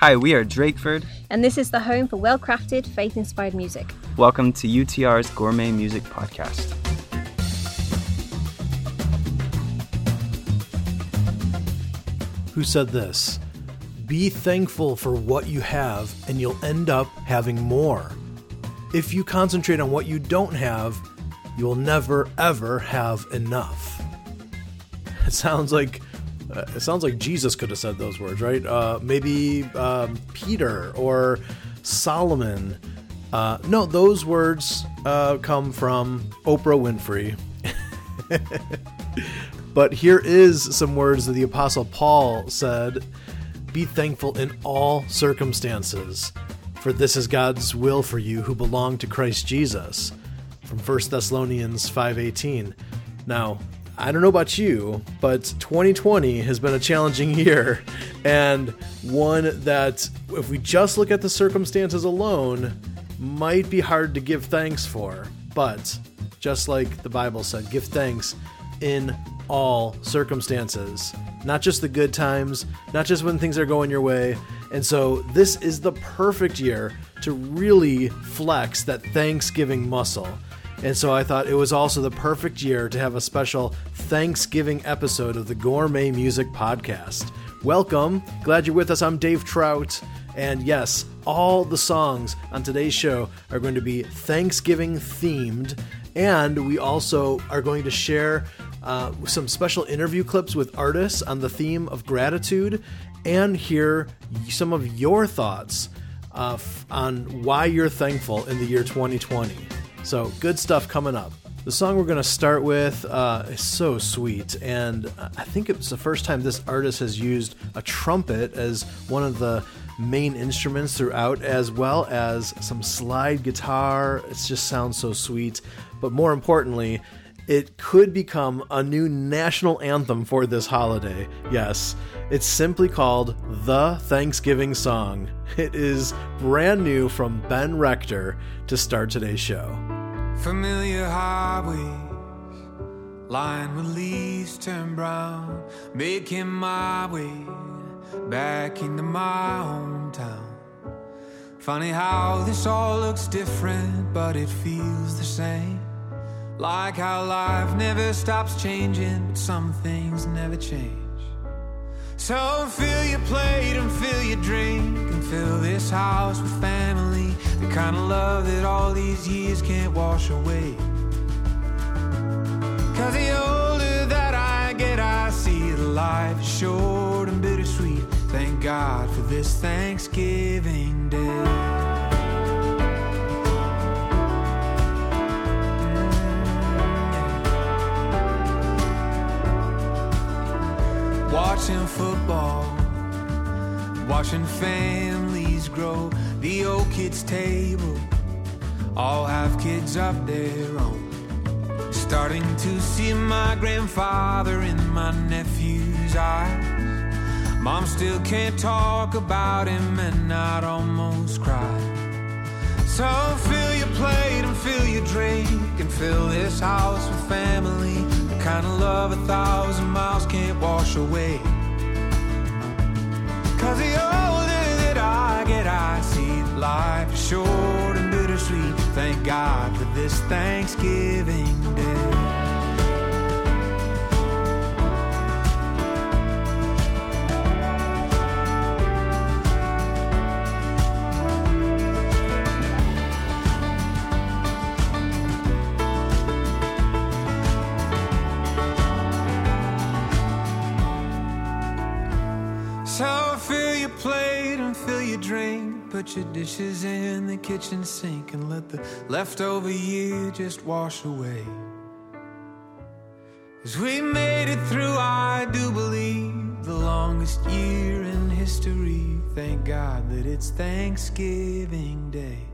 Hi, we are Drakeford. And this is the home for well crafted, faith inspired music. Welcome to UTR's Gourmet Music Podcast. Who said this? Be thankful for what you have, and you'll end up having more. If you concentrate on what you don't have, you will never ever have enough. It sounds like uh, it sounds like Jesus could have said those words, right? Uh, maybe um, Peter or Solomon. Uh, no, those words uh, come from Oprah Winfrey. but here is some words that the Apostle Paul said Be thankful in all circumstances, for this is God's will for you who belong to Christ Jesus. From 1 Thessalonians 5:18. Now, I don't know about you, but 2020 has been a challenging year and one that, if we just look at the circumstances alone, might be hard to give thanks for. But, just like the Bible said, give thanks in all circumstances, not just the good times, not just when things are going your way. And so, this is the perfect year to really flex that Thanksgiving muscle and so I thought it was also the perfect year to have a special Thanksgiving episode of the Gourmet Music Podcast. Welcome. Glad you're with us. I'm Dave Trout. And yes, all the songs on today's show are going to be Thanksgiving themed. And we also are going to share uh, some special interview clips with artists on the theme of gratitude and hear some of your thoughts uh, on why you're thankful in the year 2020. So, good stuff coming up. The song we're going to start with uh, is so sweet, and I think it's the first time this artist has used a trumpet as one of the main instruments throughout, as well as some slide guitar. It just sounds so sweet. But more importantly, it could become a new national anthem for this holiday. Yes, it's simply called The Thanksgiving Song. It is brand new from Ben Rector to start today's show. Familiar highways, lined with leaves turn brown, making my way back into my hometown. Funny how this all looks different, but it feels the same. Like how life never stops changing, but some things never change. So fill your plate and fill your drink and fill this house with family. The kind of love that all these years can't wash away. Cause the older that I get, I see that life is short and bittersweet. Thank God for this Thanksgiving Day. Watching football, watching families grow. The old kids' table all have kids of their own. Starting to see my grandfather in my nephew's eyes. Mom still can't talk about him, and I'd almost cry. So fill your plate and fill your drink and fill this house with family. Kind of love a thousand miles can't wash away. Cause the older that I get, I see life is short and bittersweet. Thank God for this Thanksgiving Day. Put your dishes in the kitchen sink and let the leftover year just wash away. As we made it through, I do believe the longest year in history. Thank God that it's Thanksgiving Day.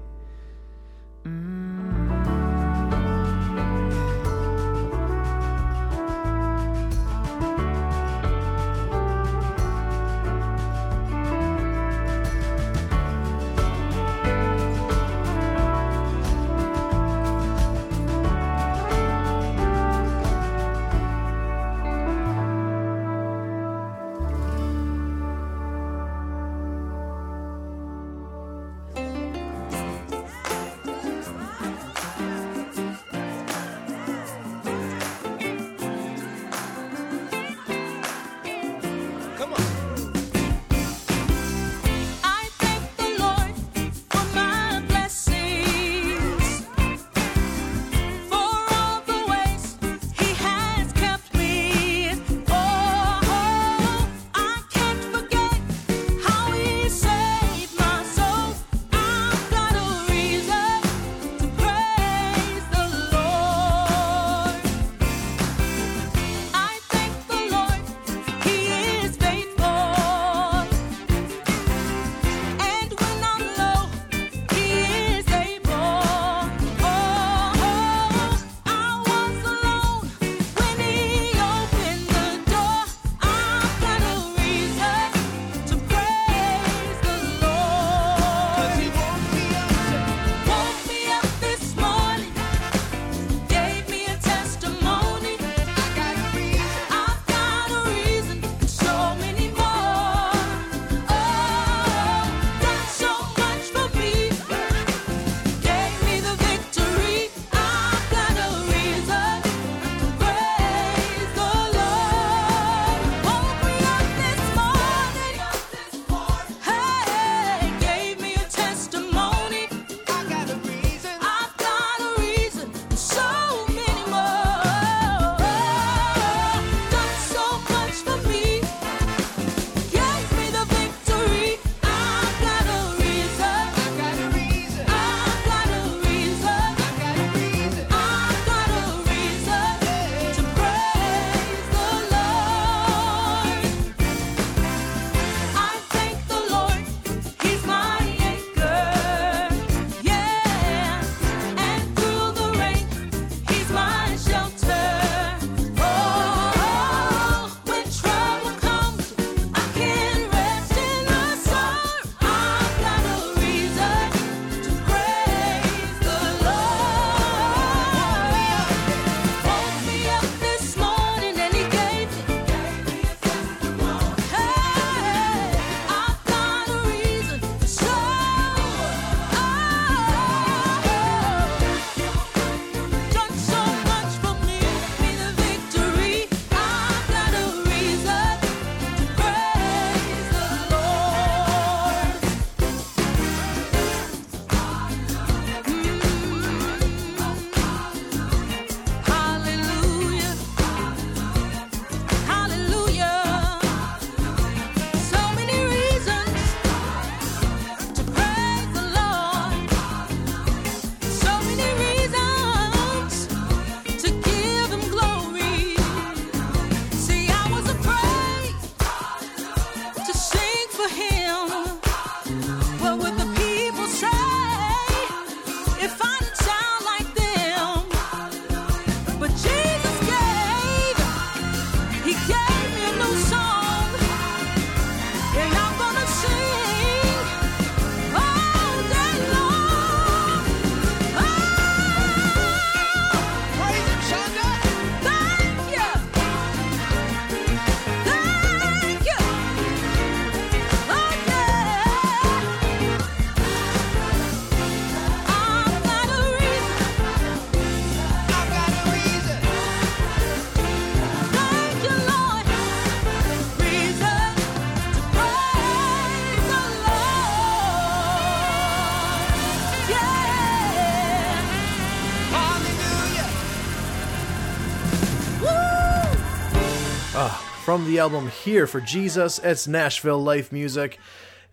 From the album Here for Jesus. It's Nashville Life Music,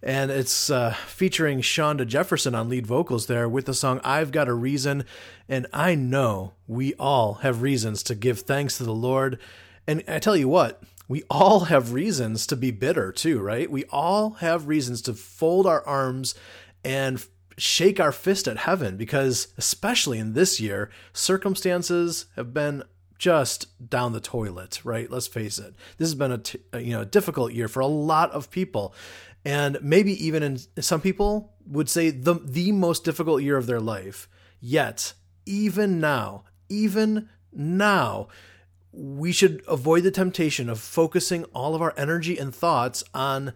and it's uh, featuring Shonda Jefferson on lead vocals there with the song I've Got a Reason. And I know we all have reasons to give thanks to the Lord. And I tell you what, we all have reasons to be bitter too, right? We all have reasons to fold our arms and shake our fist at heaven because, especially in this year, circumstances have been just down the toilet, right? Let's face it. This has been a t- you know difficult year for a lot of people, and maybe even in some people would say the the most difficult year of their life. Yet, even now, even now, we should avoid the temptation of focusing all of our energy and thoughts on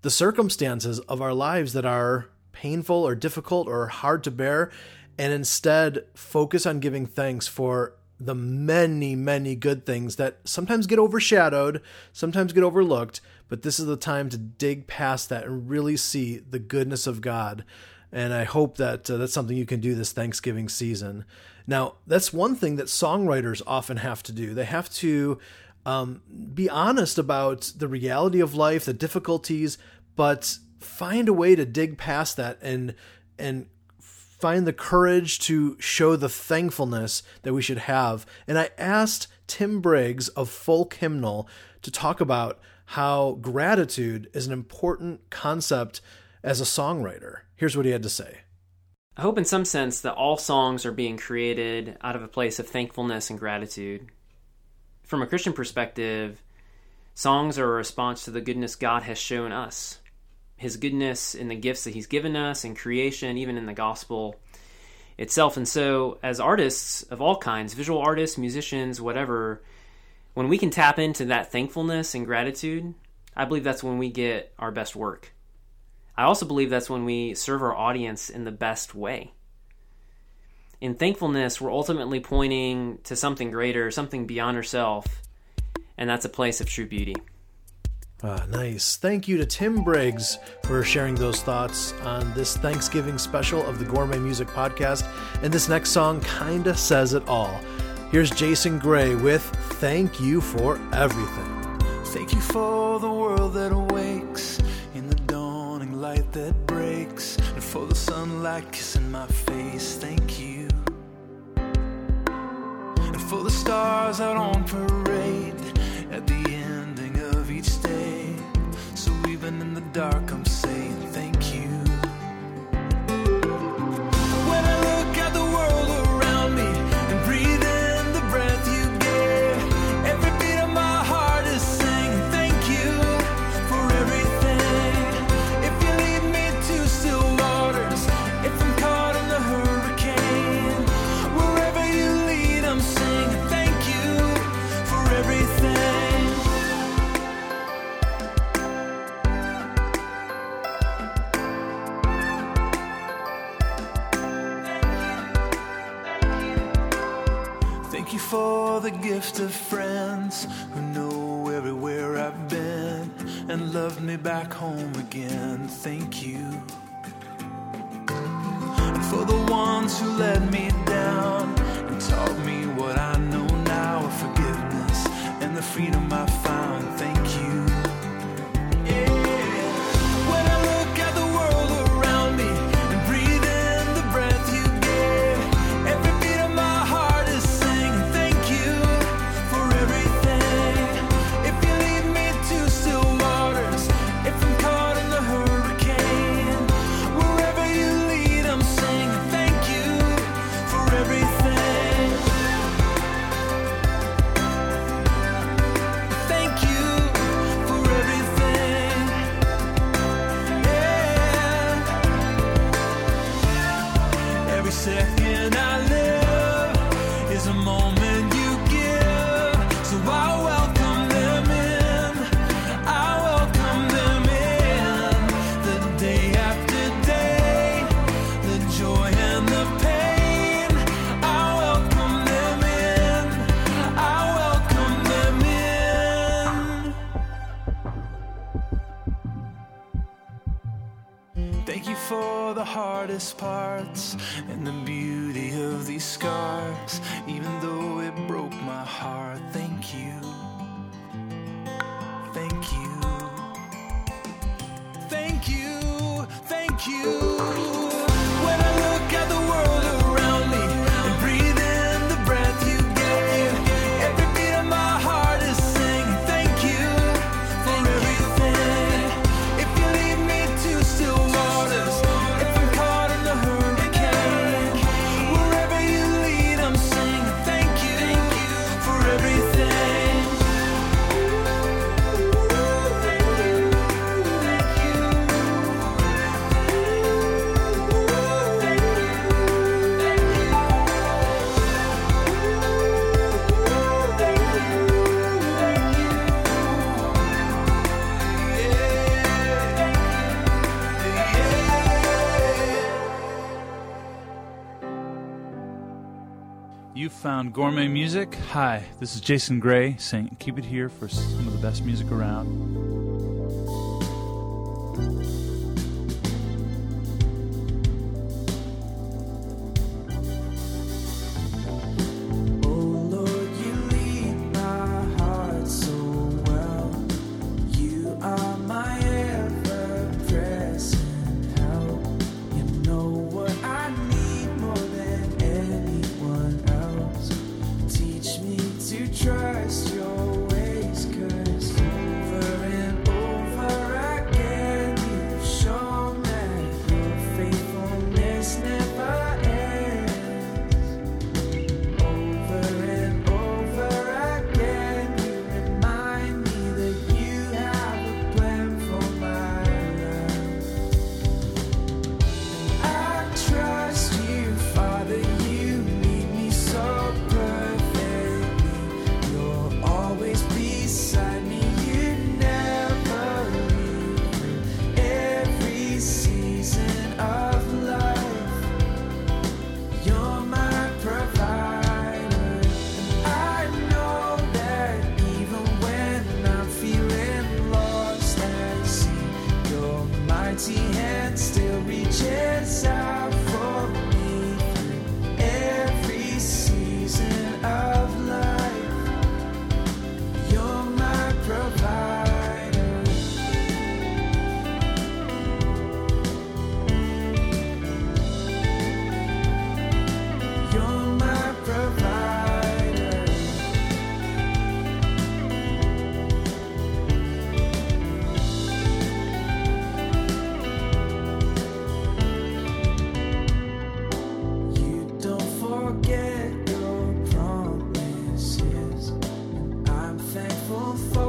the circumstances of our lives that are painful or difficult or hard to bear, and instead focus on giving thanks for the many, many good things that sometimes get overshadowed, sometimes get overlooked, but this is the time to dig past that and really see the goodness of God. And I hope that uh, that's something you can do this Thanksgiving season. Now, that's one thing that songwriters often have to do. They have to um, be honest about the reality of life, the difficulties, but find a way to dig past that and and find the courage to show the thankfulness that we should have. And I asked Tim Briggs of Folk Hymnal to talk about how gratitude is an important concept as a songwriter. Here's what he had to say. I hope, in some sense, that all songs are being created out of a place of thankfulness and gratitude. From a Christian perspective, songs are a response to the goodness God has shown us his goodness in the gifts that he's given us in creation, even in the gospel itself. And so, as artists of all kinds, visual artists, musicians, whatever, when we can tap into that thankfulness and gratitude, I believe that's when we get our best work. I also believe that's when we serve our audience in the best way. In thankfulness, we're ultimately pointing to something greater, something beyond ourselves, and that's a place of true beauty. Ah, nice. Thank you to Tim Briggs for sharing those thoughts on this Thanksgiving special of the Gourmet Music Podcast. And this next song kinda says it all. Here's Jason Gray with Thank You for Everything. Thank you for the world that awakes in the dawning light that breaks, and for the sunlight kissing my face. Thank you. And for the stars out on parade dark, I'm gourmet music. Hi, this is Jason Gray saying keep it here for some of the best music around. Thankful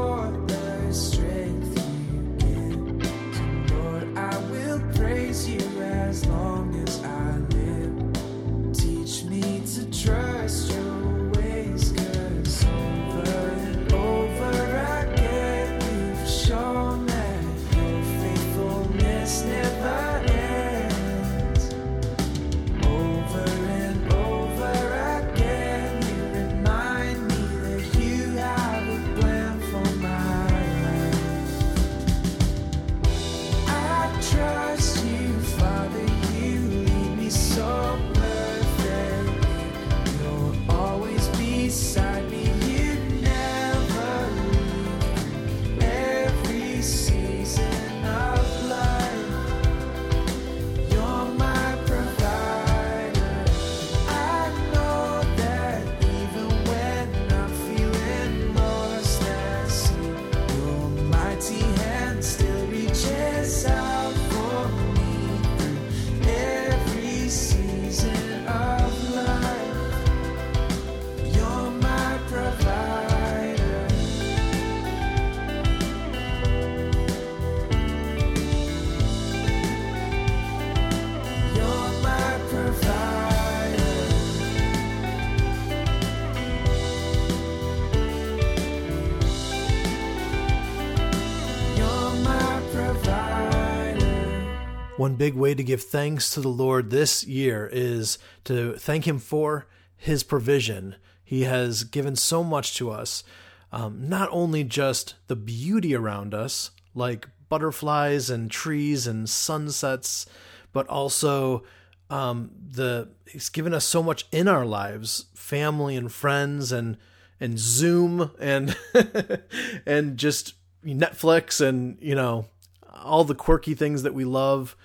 big way to give thanks to the Lord this year is to thank Him for His provision. He has given so much to us, um, not only just the beauty around us, like butterflies and trees and sunsets, but also um, the He's given us so much in our lives, family and friends, and and Zoom and and just Netflix and you know all the quirky things that we love.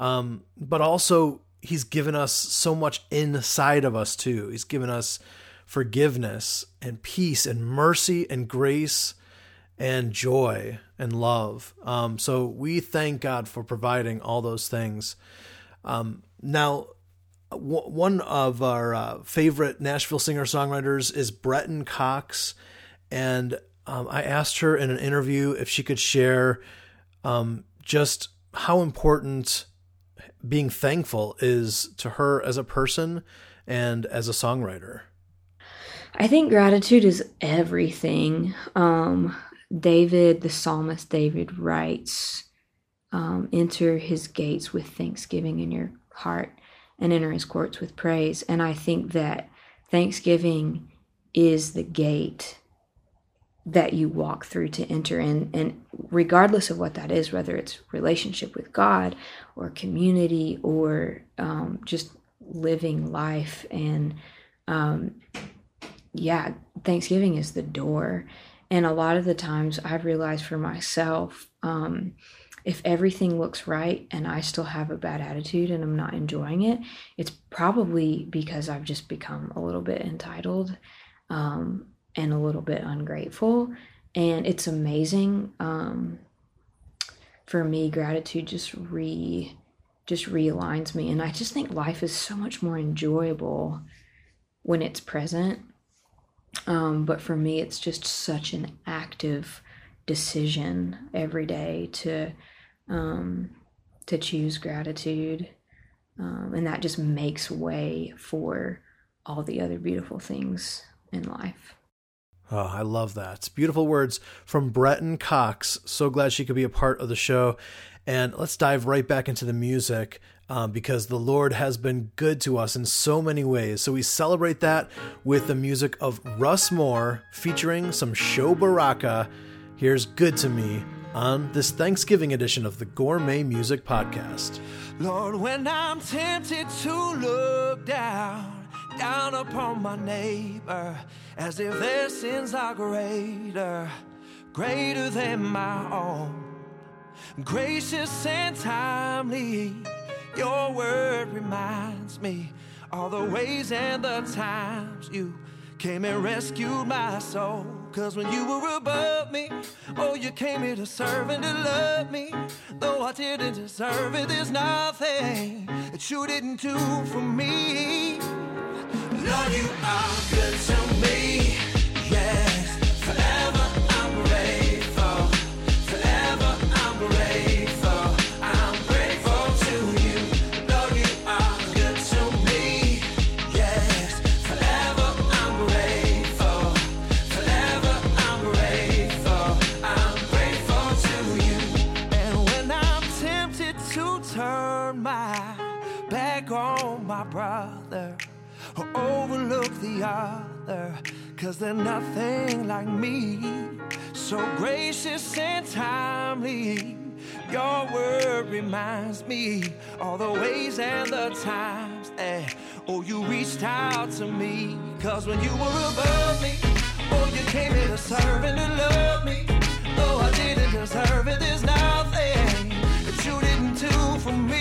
Um, but also he's given us so much inside of us too. He's given us forgiveness and peace and mercy and grace and joy and love. Um, so we thank God for providing all those things. Um, now, w- one of our uh, favorite Nashville singer songwriters is Breton Cox, and um, I asked her in an interview if she could share um, just how important being thankful is to her as a person and as a songwriter. I think gratitude is everything. Um, David, the psalmist David, writes, um, Enter his gates with thanksgiving in your heart and enter his courts with praise. And I think that Thanksgiving is the gate that you walk through to enter in. And regardless of what that is whether it's relationship with god or community or um, just living life and um, yeah thanksgiving is the door. And a lot of the times i've realized for myself um, if everything looks right and i still have a bad attitude and i'm not enjoying it it's probably because i've just become a little bit entitled um, and a little bit ungrateful. And it's amazing. Um, for me, gratitude just re just realigns me. And I just think life is so much more enjoyable when it's present. Um, but for me, it's just such an active decision every day to um, to choose gratitude, um, and that just makes way for all the other beautiful things in life. Oh, I love that. Beautiful words from Breton Cox. So glad she could be a part of the show. And let's dive right back into the music um, because the Lord has been good to us in so many ways. So we celebrate that with the music of Russ Moore featuring some Sho Baraka. Here's Good to Me on this Thanksgiving edition of the Gourmet Music Podcast. Lord, when I'm tempted to look down, down upon my neighbor, as if their sins are greater, greater than my own. Gracious and timely, your word reminds me all the ways and the times you came and rescued my soul. Cause when you were above me, oh, you came here to serve and to love me. Though I didn't deserve it, there's nothing that you didn't do for me. My back on my brother overlook the other, cause they're nothing like me. So gracious and timely, your word reminds me all the ways and the times that, oh, you reached out to me. Cause when you were above me, oh, you came here to serve and to love me. Though I didn't deserve it, there's nothing that you didn't do for me.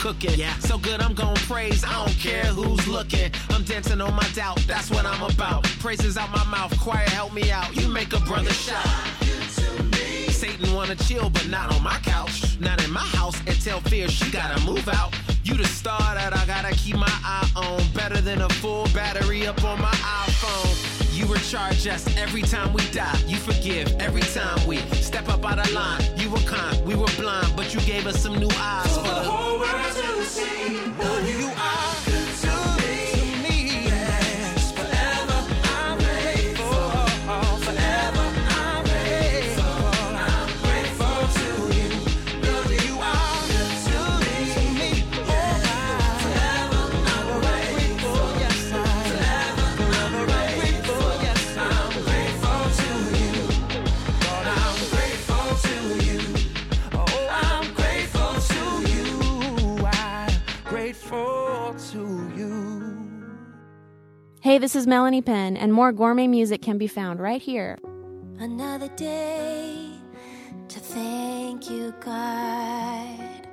Cooking. Yeah. So good I'm gonna praise. I don't care who's looking. I'm dancing on my doubt. That's what I'm about. Praises out my mouth. Choir help me out. You make a brother shout. Satan wanna chill, but not on my couch. Not in my house until fear she gotta move out. You the star that I gotta keep my eye on. Better than a full battery up on my iPhone. You recharge us every time we die. You forgive every time we step up out of line. You were kind, we were blind, but you gave us some new eyes for the whole world to see. Lord, you are Hey, this is Melanie Penn, and more gourmet music can be found right here. Another day to thank you, God.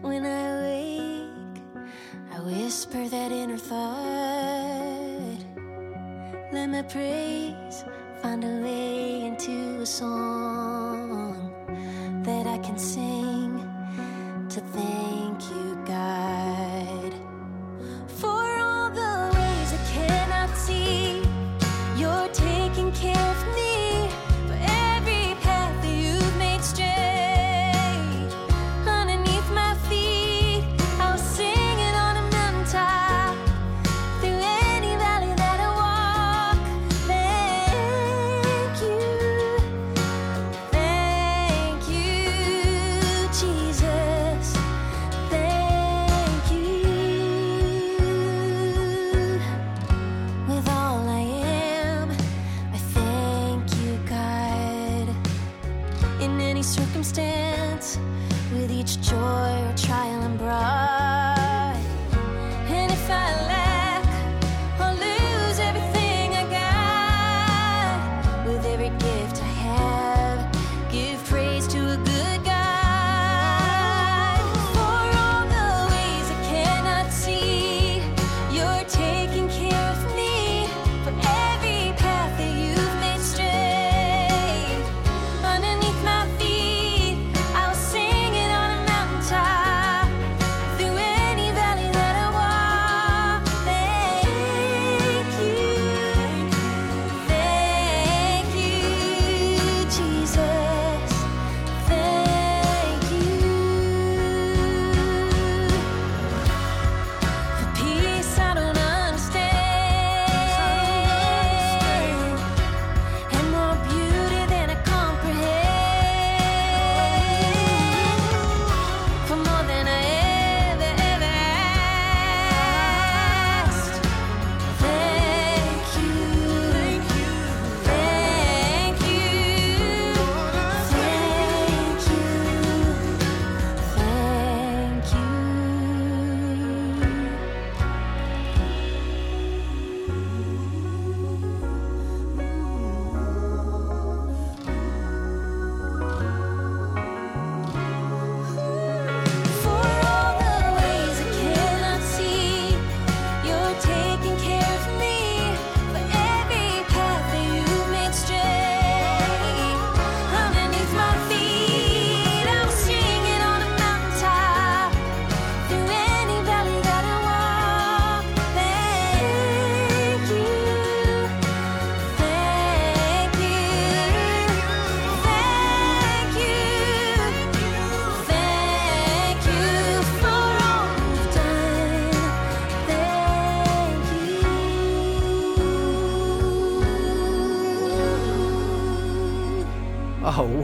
When I wake, I whisper that inner thought. Let my praise find a way into a song that I can sing to thank you, God. For all the care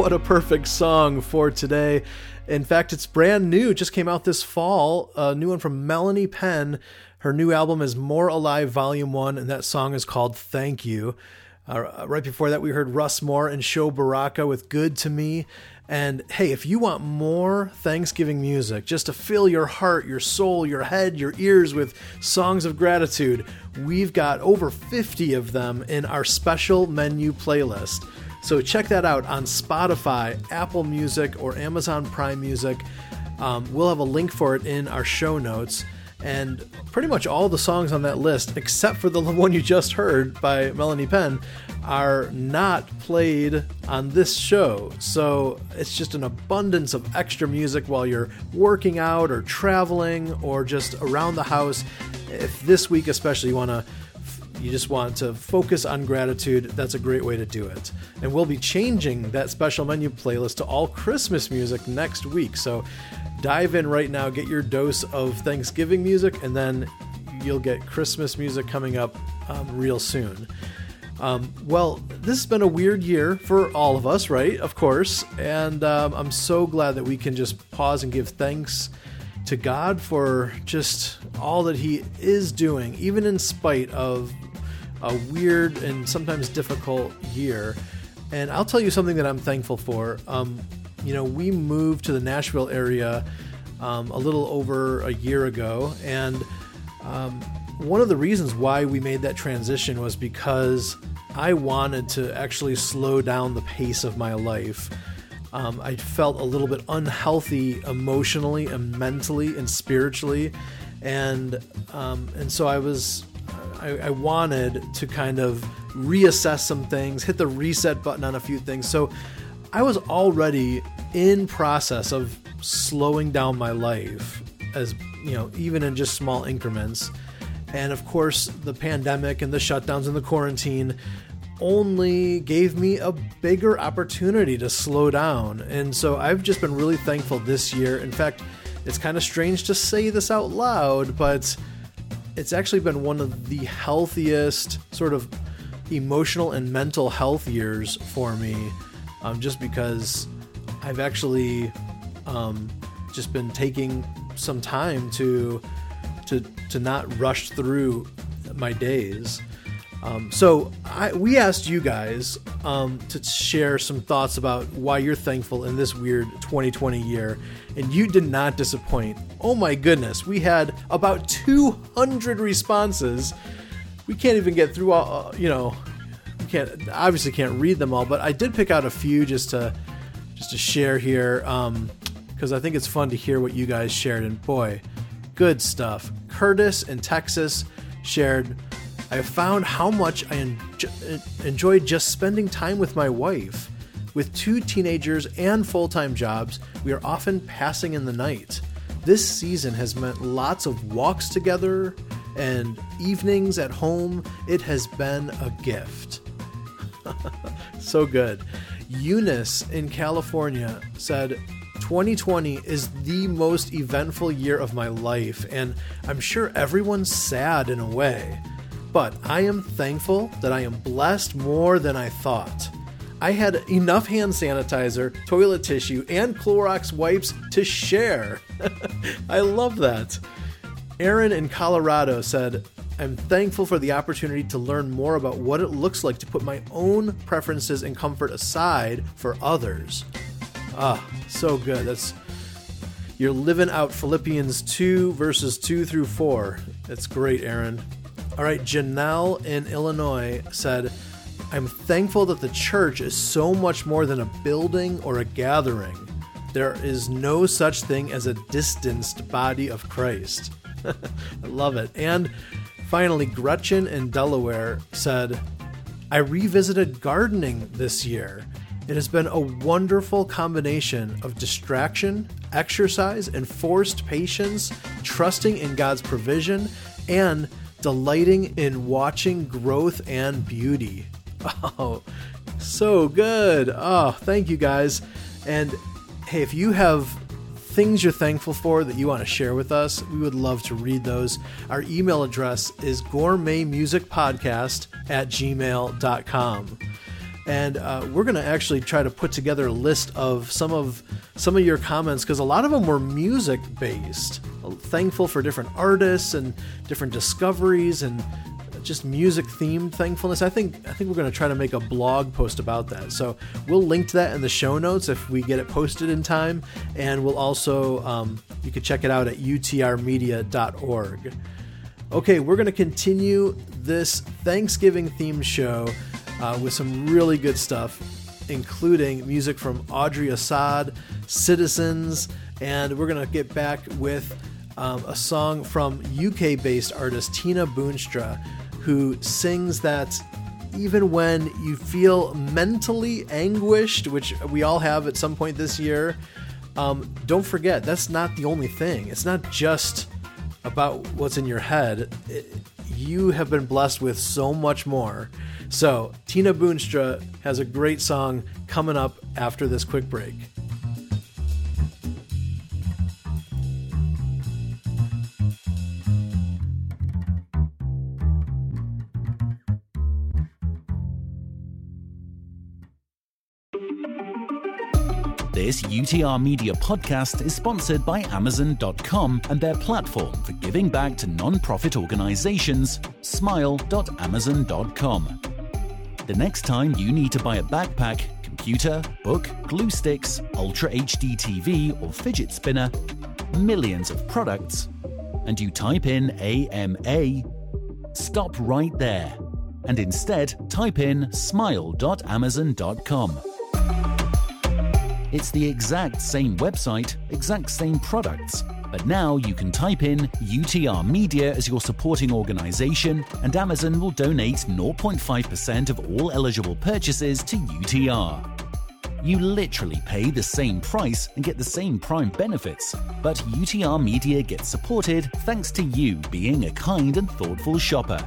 what a perfect song for today. In fact, it's brand new, just came out this fall. A new one from Melanie Penn. Her new album is More Alive Volume 1, and that song is called Thank You. Uh, right before that, we heard Russ Moore and Sho Baraka with Good to Me. And hey, if you want more Thanksgiving music, just to fill your heart, your soul, your head, your ears with songs of gratitude, we've got over 50 of them in our special menu playlist. So check that out on Spotify, Apple Music, or Amazon Prime Music. Um, we'll have a link for it in our show notes. And pretty much all the songs on that list, except for the one you just heard by Melanie Penn, are not played on this show. So it's just an abundance of extra music while you're working out or traveling or just around the house. If this week, especially, you want to you just want to focus on gratitude, that's a great way to do it. And we'll be changing that special menu playlist to all Christmas music next week. So dive in right now, get your dose of Thanksgiving music, and then you'll get Christmas music coming up um, real soon. Um, well, this has been a weird year for all of us, right? Of course. And um, I'm so glad that we can just pause and give thanks to God for just all that He is doing, even in spite of a weird and sometimes difficult year. And I'll tell you something that I'm thankful for. Um, you know, we moved to the Nashville area um, a little over a year ago, and um, one of the reasons why we made that transition was because I wanted to actually slow down the pace of my life. Um, I felt a little bit unhealthy emotionally and mentally and spiritually, and um, and so I was I, I wanted to kind of reassess some things, hit the reset button on a few things. So I was already in process of slowing down my life as you know even in just small increments. And of course the pandemic and the shutdowns and the quarantine only gave me a bigger opportunity to slow down. And so i've just been really thankful this year. In fact it's kind of strange to say this out loud but it's actually been one of the healthiest sort of emotional and mental health years for me um, just because I've actually um, just been taking some time to to to not rush through my days. Um, so I, we asked you guys um, to share some thoughts about why you're thankful in this weird 2020 year, and you did not disappoint. Oh my goodness, we had about 200 responses. We can't even get through all. Uh, you know, we can't obviously can't read them all, but I did pick out a few just to just to share here because I think it's fun to hear what you guys shared. And boy, good stuff. Curtis in Texas shared, I found how much I en- enjoyed just spending time with my wife. With two teenagers and full time jobs, we are often passing in the night. This season has meant lots of walks together and evenings at home. It has been a gift. so good. Eunice in California said, 2020 is the most eventful year of my life, and I'm sure everyone's sad in a way. But I am thankful that I am blessed more than I thought. I had enough hand sanitizer, toilet tissue, and Clorox wipes to share. I love that. Aaron in Colorado said, I'm thankful for the opportunity to learn more about what it looks like to put my own preferences and comfort aside for others. Ah, so good. That's you're living out Philippians 2 verses 2 through 4. That's great, Aaron. All right, Janelle in Illinois said, I'm thankful that the church is so much more than a building or a gathering. There is no such thing as a distanced body of Christ. I love it. And finally, Gretchen in Delaware said, I revisited gardening this year. It has been a wonderful combination of distraction, exercise, and forced patience, trusting in God's provision, and delighting in watching growth and beauty. Oh, so good. Oh, thank you guys. And hey, if you have things you're thankful for that you want to share with us, we would love to read those. Our email address is gourmetmusicpodcast at gmail.com and uh, we're going to actually try to put together a list of some of some of your comments because a lot of them were music based thankful for different artists and different discoveries and just music themed thankfulness. I think i think we're going to try to make a blog post about that. So we'll link to that in the show notes if we get it posted in time. And we'll also um, you can check it out at utrmedia.org okay we're going to continue this thanksgiving themed show uh, with some really good stuff, including music from Audrey Assad, Citizens, and we're going to get back with um, a song from UK based artist Tina Boonstra, who sings that even when you feel mentally anguished, which we all have at some point this year, um, don't forget that's not the only thing. It's not just about what's in your head. It, you have been blessed with so much more. So, Tina Boonstra has a great song coming up after this quick break. This UTR Media podcast is sponsored by Amazon.com and their platform for giving back to non-profit organizations, smile.amazon.com. The next time you need to buy a backpack, computer, book, glue sticks, Ultra HD TV, or fidget spinner, millions of products, and you type in AMA, stop right there and instead type in smile.amazon.com. It's the exact same website, exact same products. But now you can type in UTR Media as your supporting organization, and Amazon will donate 0.5% of all eligible purchases to UTR. You literally pay the same price and get the same Prime benefits, but UTR Media gets supported thanks to you being a kind and thoughtful shopper.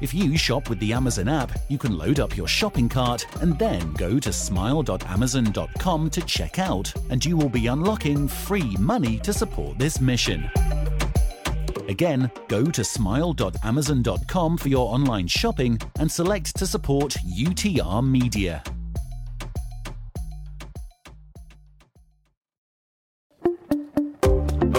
If you shop with the Amazon app, you can load up your shopping cart and then go to smile.amazon.com to check out, and you will be unlocking free money to support this mission. Again, go to smile.amazon.com for your online shopping and select to support UTR Media.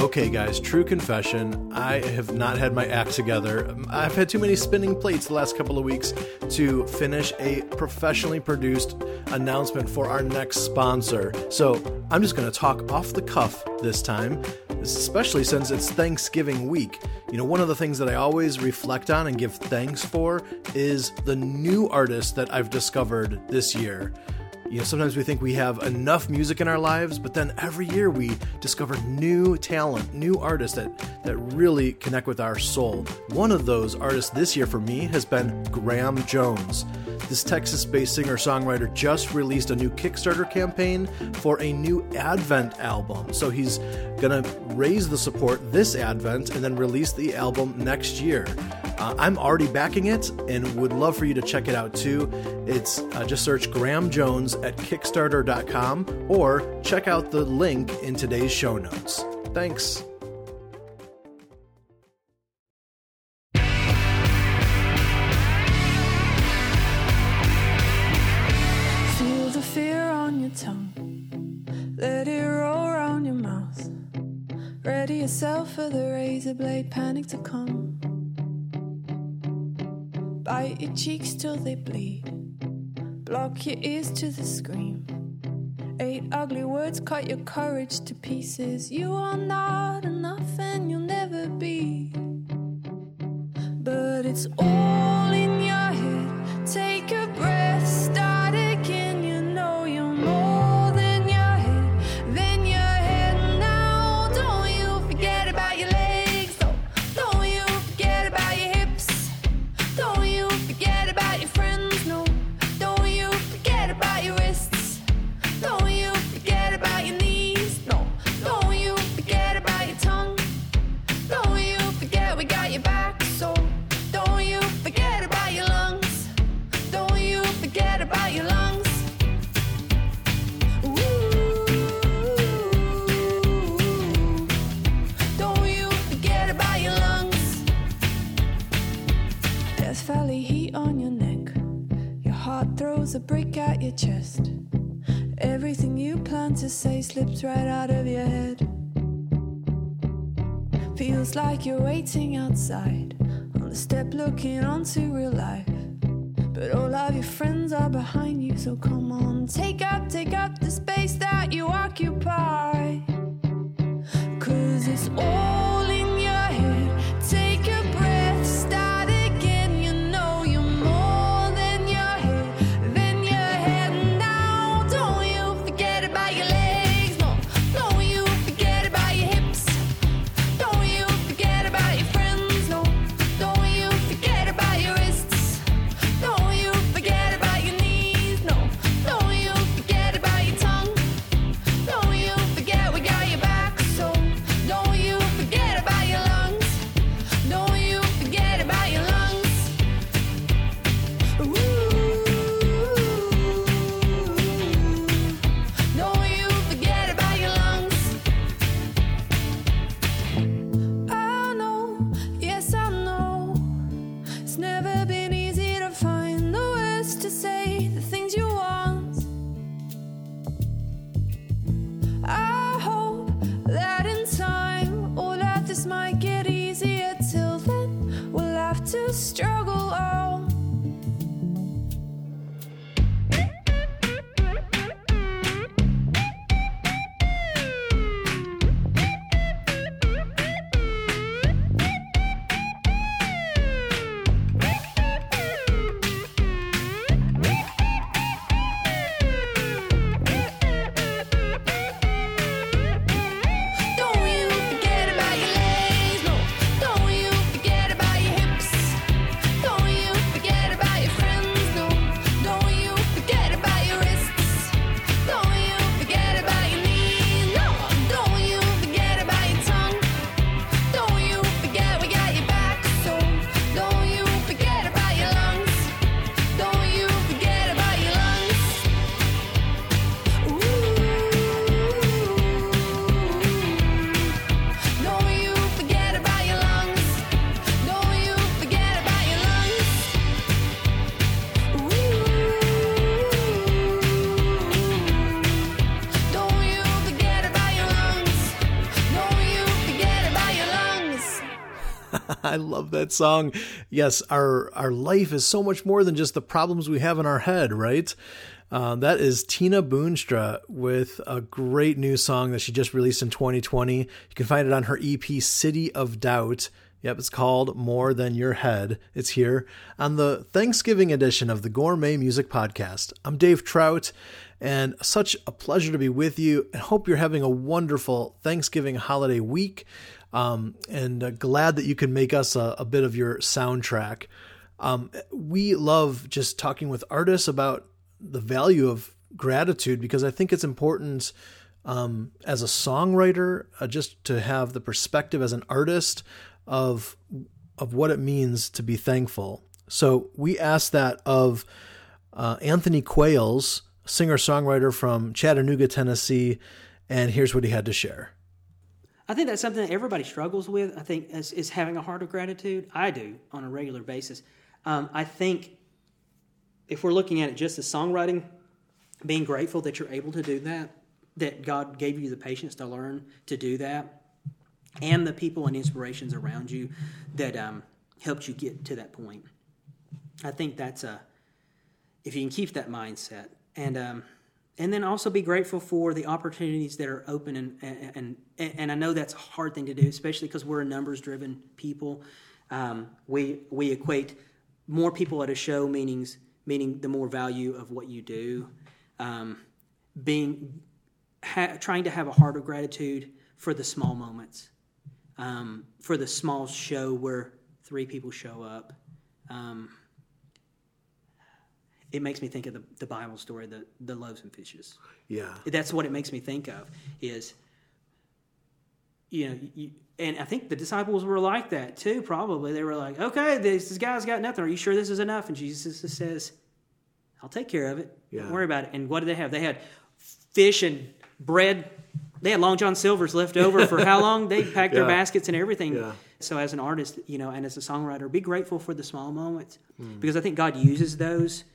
Okay, guys, true confession. I have not had my act together. I've had too many spinning plates the last couple of weeks to finish a professionally produced announcement for our next sponsor. So I'm just going to talk off the cuff this time, especially since it's Thanksgiving week. You know, one of the things that I always reflect on and give thanks for is the new artists that I've discovered this year. You know, sometimes we think we have enough music in our lives, but then every year we discover new talent, new artists that, that really connect with our soul. One of those artists this year for me has been Graham Jones. This Texas based singer songwriter just released a new Kickstarter campaign for a new Advent album. So he's going to raise the support this Advent and then release the album next year. Uh, I'm already backing it and would love for you to check it out too. It's uh, just search Graham Jones at Kickstarter.com or check out the link in today's show notes. Thanks. Feel the fear on your tongue. Let it roll around your mouth. Ready yourself for the razor blade panic to come. Bite your cheeks till they bleed. Block your ears to the scream. Eight ugly words cut your courage to pieces. You are not enough and you'll never be. But it's all like you're waiting outside on the step looking onto real life. But all of your friends are behind you, so come on, take I love that song. Yes, our our life is so much more than just the problems we have in our head, right? Uh, that is Tina Boonstra with a great new song that she just released in 2020. You can find it on her EP City of Doubt. Yep, it's called More Than Your Head. It's here on the Thanksgiving edition of the Gourmet Music Podcast. I'm Dave Trout, and such a pleasure to be with you. And hope you're having a wonderful Thanksgiving holiday week. Um, and uh, glad that you can make us a, a bit of your soundtrack. Um, we love just talking with artists about the value of gratitude because I think it's important um, as a songwriter uh, just to have the perspective as an artist of of what it means to be thankful. So we asked that of uh, Anthony Quayles, singer songwriter from Chattanooga, Tennessee, and here's what he had to share. I think that's something that everybody struggles with. I think is, is having a heart of gratitude. I do on a regular basis. Um, I think if we're looking at it just as songwriting, being grateful that you're able to do that, that God gave you the patience to learn to do that, and the people and inspirations around you that um, helped you get to that point. I think that's a if you can keep that mindset and um, and then also be grateful for the opportunities that are open and and and, and I know that's a hard thing to do, especially because we're a numbers driven people. Um, we we equate more people at a show meanings meaning the more value of what you do. Um, being ha- trying to have a heart of gratitude for the small moments, um, for the small show where three people show up. Um, it makes me think of the, the Bible story, the, the loaves and fishes. Yeah. That's what it makes me think of is, you know, you, and I think the disciples were like that too, probably. They were like, okay, this, this guy's got nothing. Are you sure this is enough? And Jesus just says, I'll take care of it. Yeah. Don't worry about it. And what did they have? They had fish and bread. They had Long John Silver's left over for how long? They packed their baskets and everything. Yeah. So as an artist, you know, and as a songwriter, be grateful for the small moments Mm. because I think God uses those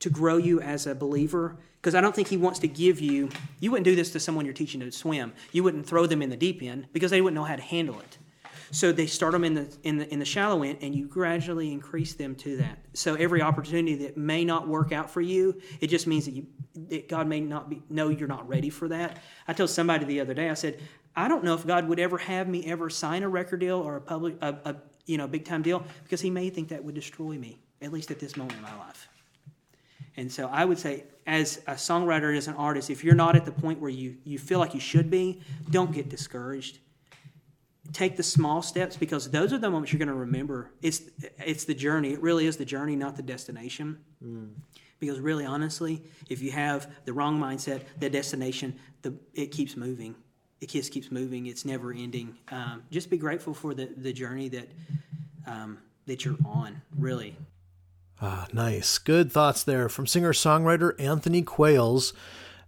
to grow you as a believer. Because I don't think He wants to give you. You wouldn't do this to someone you're teaching to swim. You wouldn't throw them in the deep end because they wouldn't know how to handle it. So they start them in the in the in the shallow end, and you gradually increase them to that. So every opportunity that may not work out for you, it just means that you that God may not be know you're not ready for that. I told somebody the other day, I said, I don't know if God would ever have me ever sign a record deal or a public a, a you know big time deal because He may think that would destroy me at least at this moment in my life. And so I would say, as a songwriter and as an artist, if you're not at the point where you, you feel like you should be, don't get discouraged. Take the small steps because those are the moments you're going to remember. It's it's the journey. It really is the journey, not the destination. Because really, honestly, if you have the wrong mindset, the destination, the it keeps moving. It just keeps moving. It's never ending. Um, just be grateful for the the journey that um, that you're on. Really. Ah, nice. Good thoughts there from singer songwriter Anthony Quayles.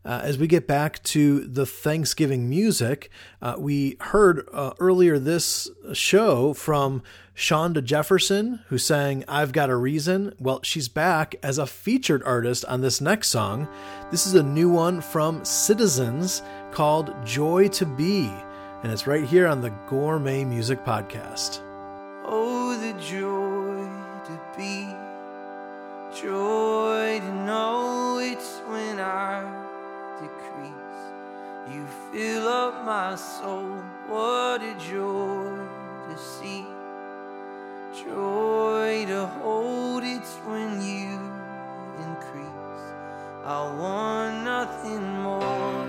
Uh, as we get back to the Thanksgiving music, uh, we heard uh, earlier this show from Shonda Jefferson, who sang I've Got a Reason. Well, she's back as a featured artist on this next song. This is a new one from Citizens called Joy to Be, and it's right here on the Gourmet Music Podcast. Oh, the joy joy to know it's when I decrease. You fill up my soul, what a joy to see. Joy to hold it's when you increase. I want nothing more.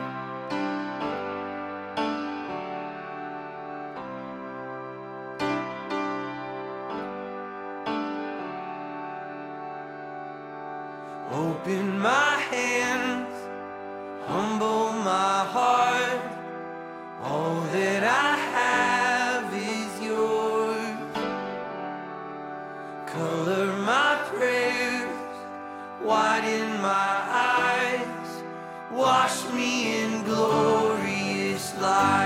Open my hands, humble my heart. All that I have is yours. Color my prayers, widen my eyes, wash me in glorious light.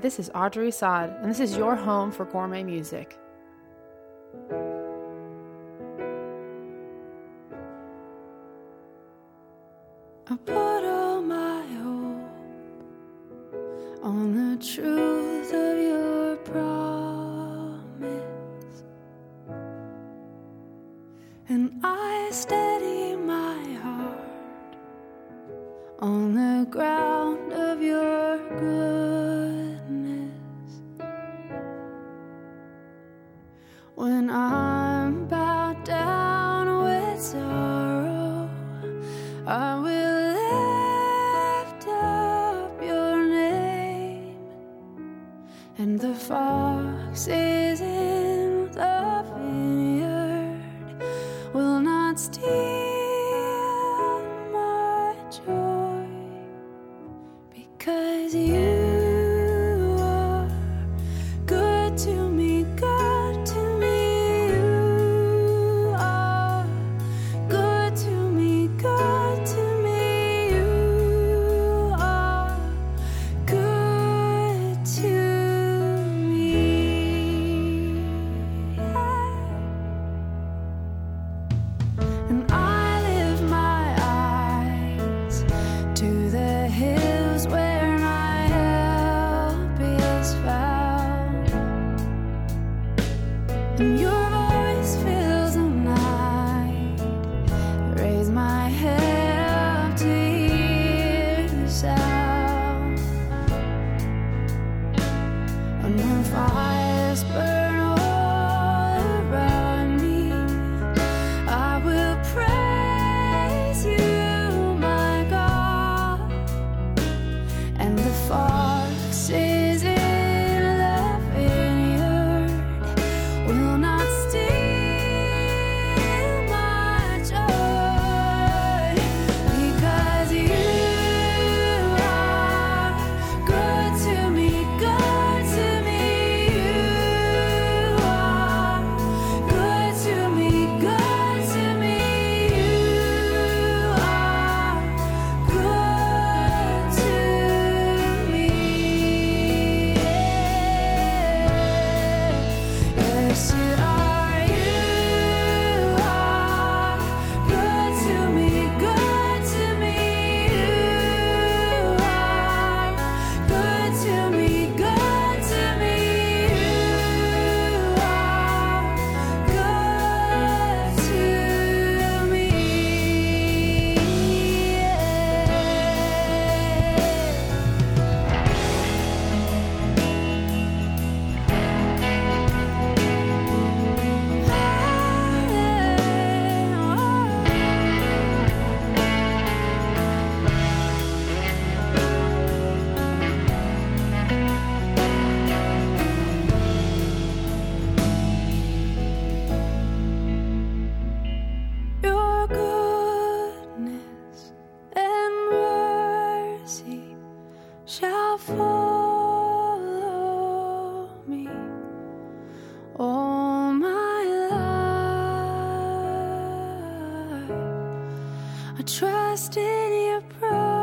this is Audrey Assad, and this is your home for gourmet music. trust in your promise.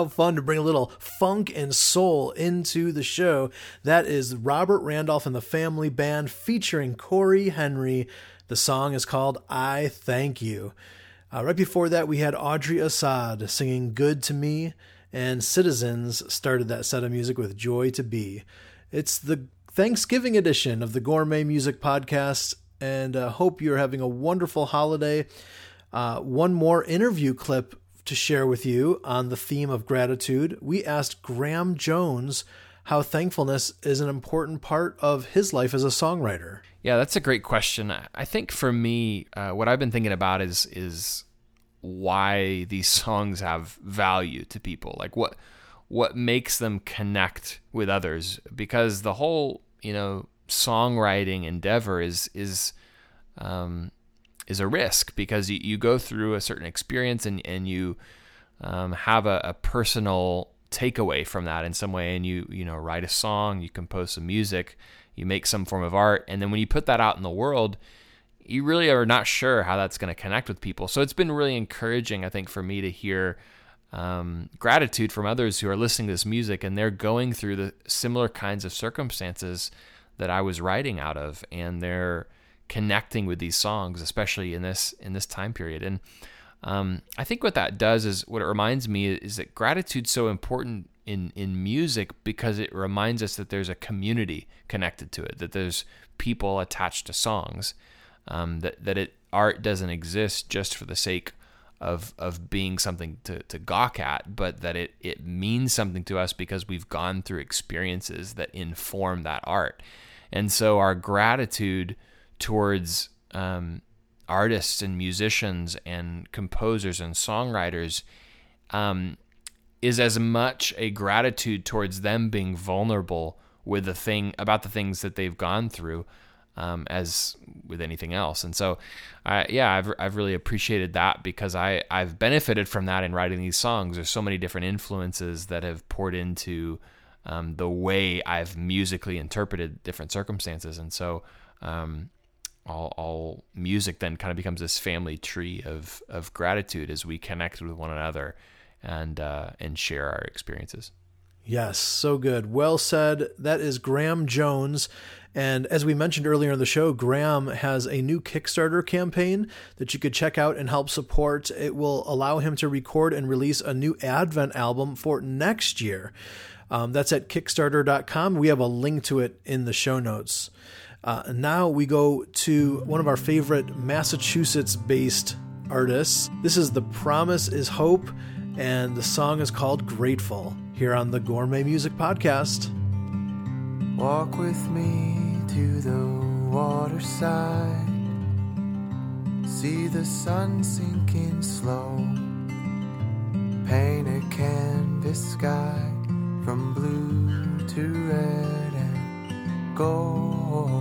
How fun to bring a little funk and soul into the show. That is Robert Randolph and the Family Band featuring Corey Henry. The song is called I Thank You. Uh, right before that, we had Audrey Assad singing Good to Me, and Citizens started that set of music with Joy to Be. It's the Thanksgiving edition of the Gourmet Music Podcast, and uh, hope you're having a wonderful holiday. Uh, one more interview clip to share with you on the theme of gratitude. We asked Graham Jones how thankfulness is an important part of his life as a songwriter. Yeah, that's a great question. I think for me, uh, what I've been thinking about is is why these songs have value to people. Like what what makes them connect with others? Because the whole you know songwriting endeavor is is um, is a risk because you, you go through a certain experience and and you um, have a, a personal takeaway from that in some way, and you you know write a song, you compose some music you make some form of art, and then when you put that out in the world, you really are not sure how that's going to connect with people. So it's been really encouraging, I think, for me to hear um, gratitude from others who are listening to this music and they're going through the similar kinds of circumstances that I was writing out of, and they're connecting with these songs, especially in this in this time period. And um, I think what that does is what it reminds me is that gratitude's so important in in music because it reminds us that there's a community connected to it, that there's people attached to songs, um, that that it art doesn't exist just for the sake of of being something to, to gawk at, but that it it means something to us because we've gone through experiences that inform that art, and so our gratitude towards um, artists and musicians and composers and songwriters um, is as much a gratitude towards them being vulnerable with the thing about the things that they've gone through um, as with anything else. And so, yeah, I've, I've really appreciated that because I, I've benefited from that in writing these songs. There's so many different influences that have poured into um, the way I've musically interpreted different circumstances. And so, um, all, all music then kind of becomes this family tree of, of gratitude as we connect with one another and uh, and share our experiences. Yes, so good. Well said. That is Graham Jones. And as we mentioned earlier in the show, Graham has a new Kickstarter campaign that you could check out and help support. It will allow him to record and release a new Advent album for next year. Um, that's at Kickstarter.com. We have a link to it in the show notes. Uh, now we go to one of our favorite Massachusetts based artists. This is The Promise is Hope and the song is called Grateful here on the Gourmet Music Podcast. Walk with me to the waterside. See the sun sinking slow. Paint a canvas sky from blue to red and gold.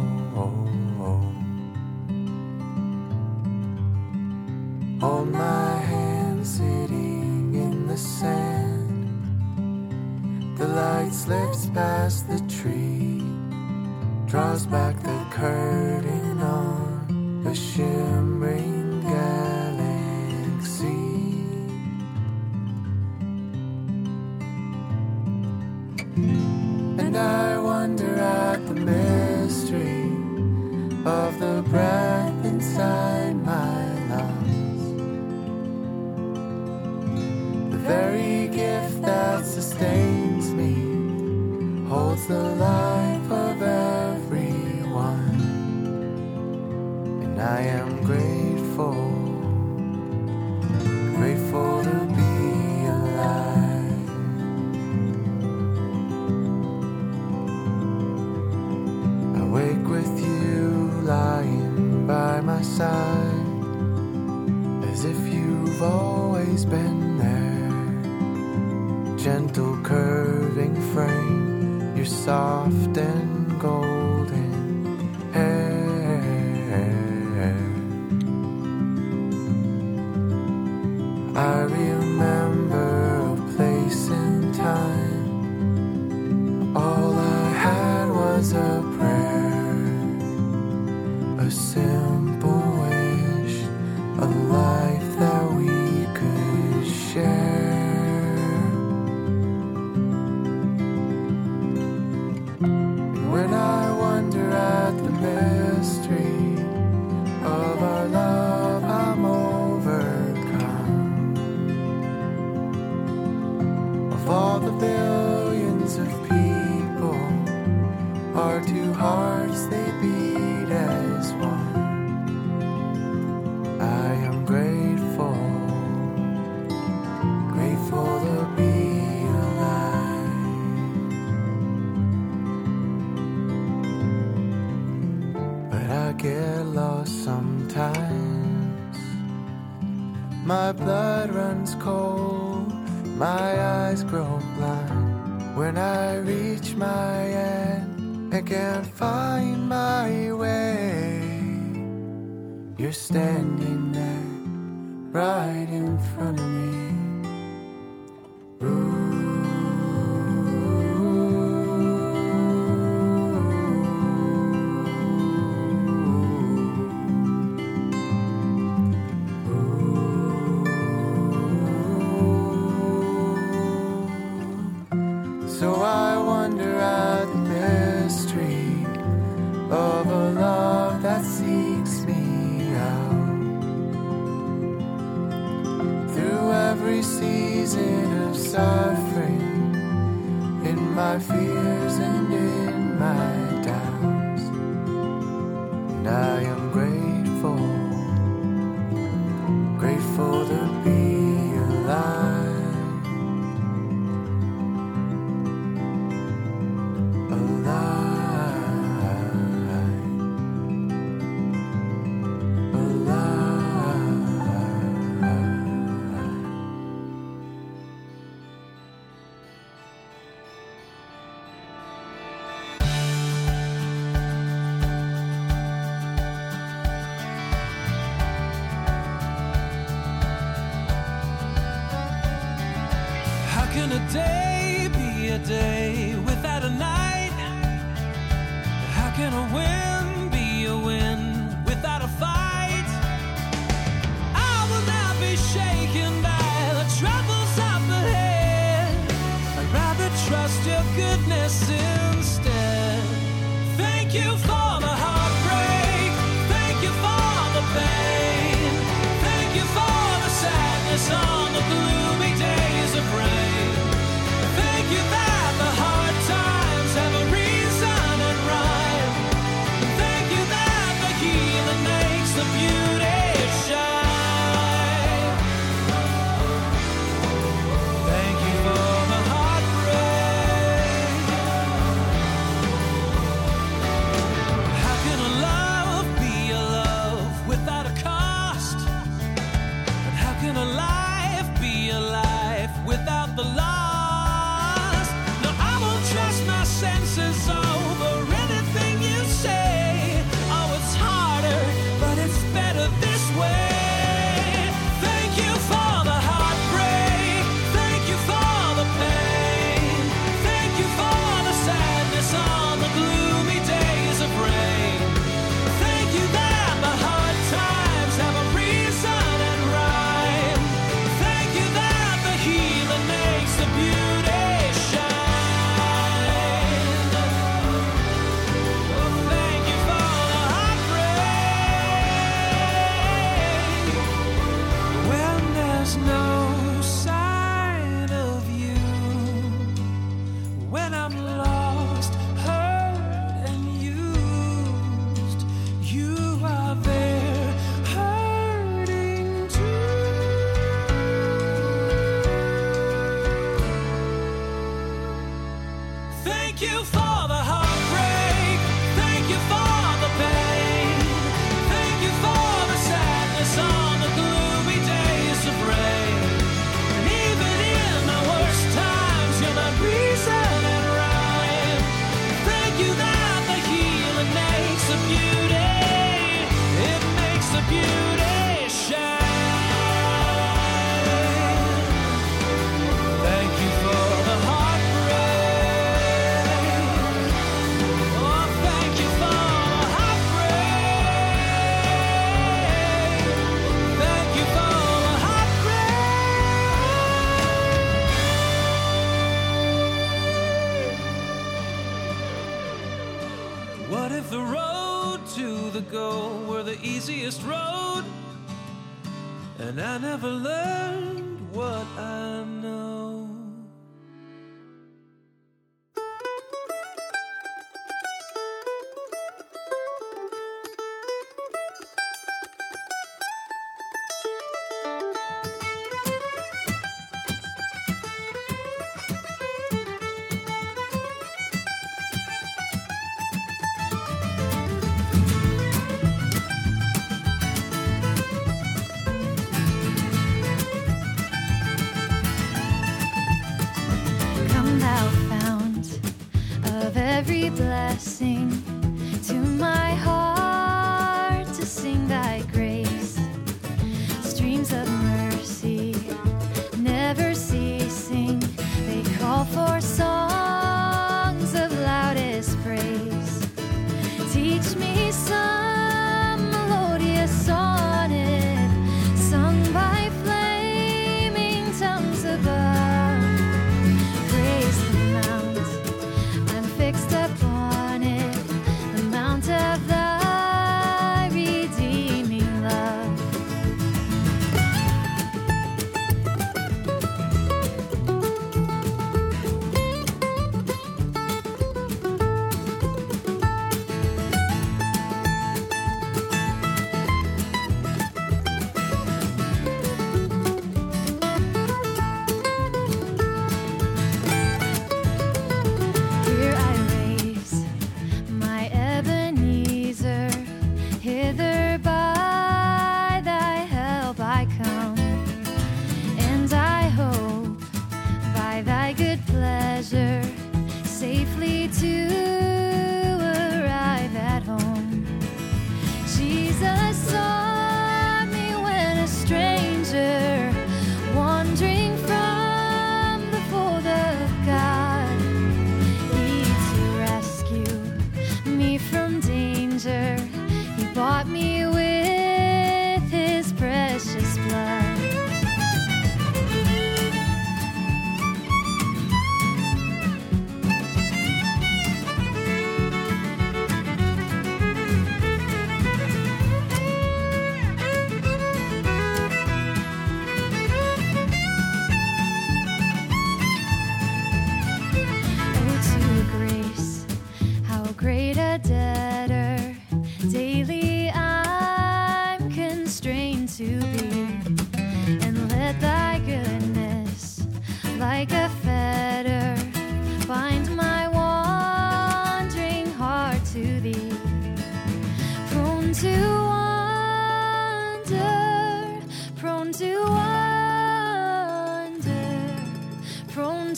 my end I can't find my way. You're standing there right in front of me. Every blessing to my heart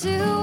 to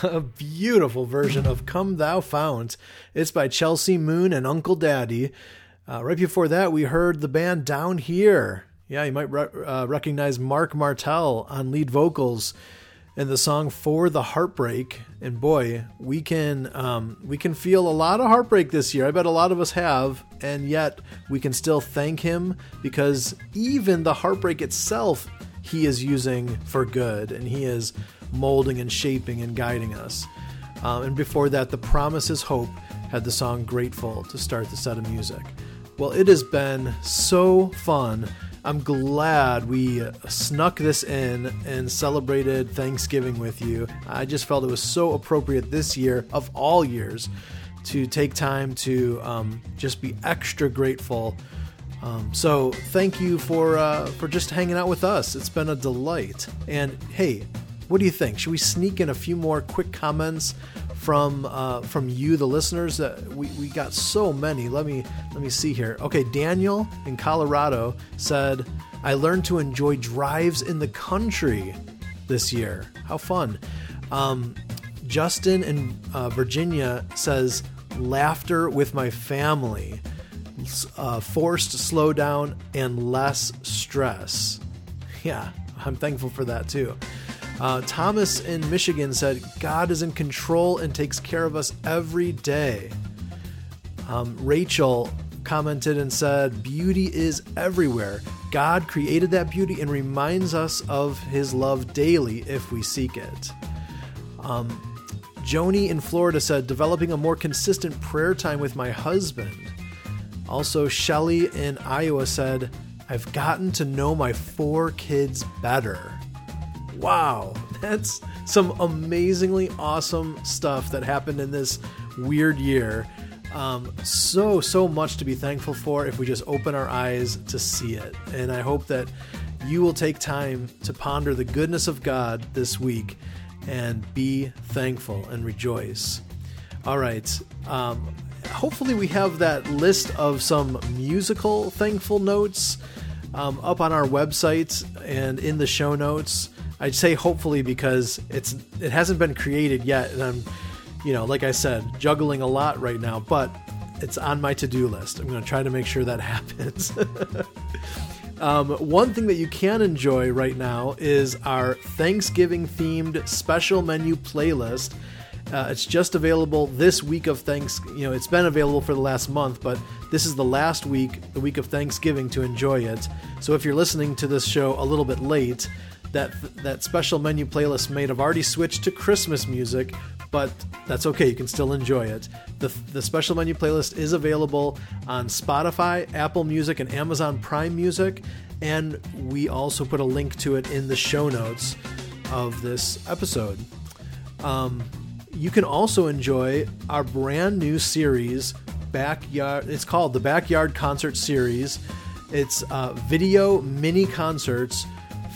a beautiful version of Come Thou Fount. It's by Chelsea Moon and Uncle Daddy. Uh, right before that, we heard the band Downhere. Yeah, you might re- uh, recognize Marc Martel on lead vocals in the song "For the Heartbreak." And boy, we can um, we can feel a lot of heartbreak this year. I bet a lot of us have, and yet we can still thank Him because even the heartbreak itself, He is using for good, and He is molding and shaping and guiding us. Um, and before that, the Promise is Hope had the song Grateful to start the set of music. Well, it has been so fun. I'm glad we snuck this in and celebrated Thanksgiving with you. I just felt it was so appropriate this year, of all years, to take time to um, just be extra grateful. Um, so thank you for uh, for just hanging out with us. It's been a delight. And hey, what do you think? Should we sneak in a few more quick comments from uh, from you, the listeners? That we, we got so many. Let me let me see here. Okay, Daniel in Colorado said, "I learned to enjoy drives in the country this year. How fun!" Um, Justin in uh, Virginia says, "Laughter with my family." Uh, forced slowdown and less stress. Yeah, I'm thankful for that too. Uh, Thomas in Michigan said, God is in control and takes care of us every day. Um, Rachel commented and said, Beauty is everywhere. God created that beauty and reminds us of his love daily if we seek it. Um, Joni in Florida said, Developing a more consistent prayer time with my husband. Also, Shelly in Iowa said, I've gotten to know my four kids better. Wow, that's some amazingly awesome stuff that happened in this weird year. Um, so, so much to be thankful for if we just open our eyes to see it. And I hope that you will take time to ponder the goodness of God this week and be thankful and rejoice. All right. Um, hopefully, we have that list of some musical thankful notes um, up on our website and in the show notes. I'd say hopefully because it's it hasn't been created yet, and I'm, you know, like I said, juggling a lot right now, but it's on my to-do list. I'm going to try to make sure that happens. um, one thing that you can enjoy right now is our Thanksgiving themed special menu playlist. Uh, it's just available this week of thanks. You know, it's been available for the last month, but this is the last week, the week of Thanksgiving, to enjoy it. So if you're listening to this show a little bit late, that that special menu playlist may have already switched to Christmas music, but that's okay. You can still enjoy it. The, the special menu playlist is available on Spotify, Apple Music, and Amazon Prime Music, and we also put a link to it in the show notes of this episode. Um, you can also enjoy our brand new series, Backyard. It's called the Backyard Concert Series. It's uh, video mini concerts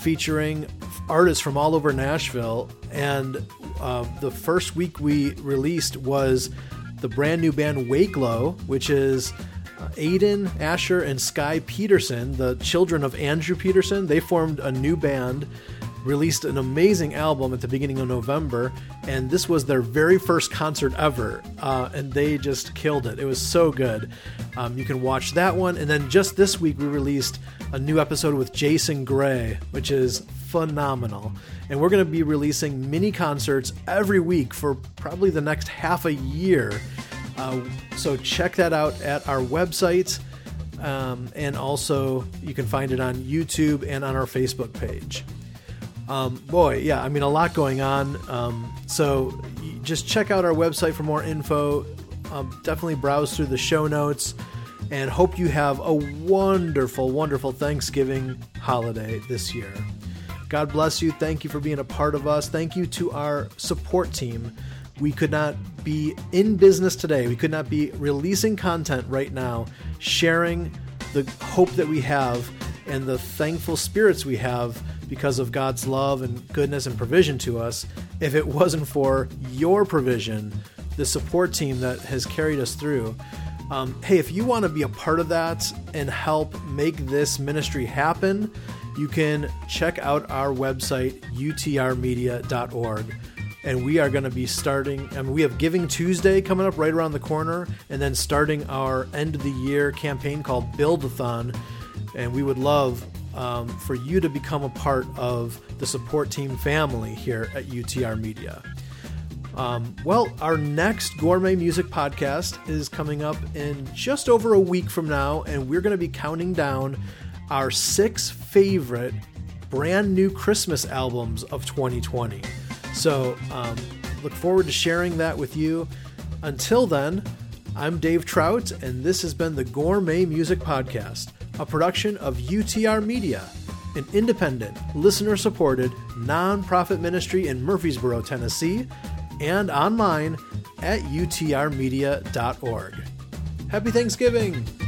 featuring artists from all over Nashville. And uh, the first week we released was the brand new band Wakelo, which is uh, Aedan, Asher, and Skye Peterson, the children of Andrew Peterson. They formed a new band, released an amazing album at the beginning of November, and this was their very first concert ever. Uh, and they just killed it. It was so good. Um, you can watch that one. And then just this week, we released a new episode with Jason Gray, which is phenomenal. And we're going to be releasing mini concerts every week for probably the next half a year. Uh, so check that out at our website. Um, and also, you can find it on YouTube and on our Facebook page. Um, boy, yeah, I mean, a lot going on. Um, so just check out our website for more info. Um, definitely browse through the show notes and hope you have a wonderful, wonderful Thanksgiving holiday this year. God bless you. Thank you for being a part of us. Thank you to our support team. We could not be in business today. We could not be releasing content right now, sharing the hope that we have and the thankful spirits we have because of God's love and goodness and provision to us if it wasn't for your provision, the support team that has carried us through. Um, hey, if you want to be a part of that and help make this ministry happen, you can check out our website, utrmedia.org. And we are going to be starting, I mean, we have Giving Tuesday coming up right around the corner, and then starting our end of the year campaign called Build-a-thon. And we would love um, for you to become a part of the support team family here at UTR Media. Um, well, our next gourmet music podcast is coming up in just over a week from now, and we're going to be counting down our six favorite brand new Christmas albums of 2020. So, um, look forward to sharing that with you. Until then, I'm Dave Trout, and this has been the Gourmet Music Podcast, a production of UTR Media, an independent, listener supported, nonprofit ministry in Murfreesboro, Tennessee, and online at utrmedia.org. Happy Thanksgiving!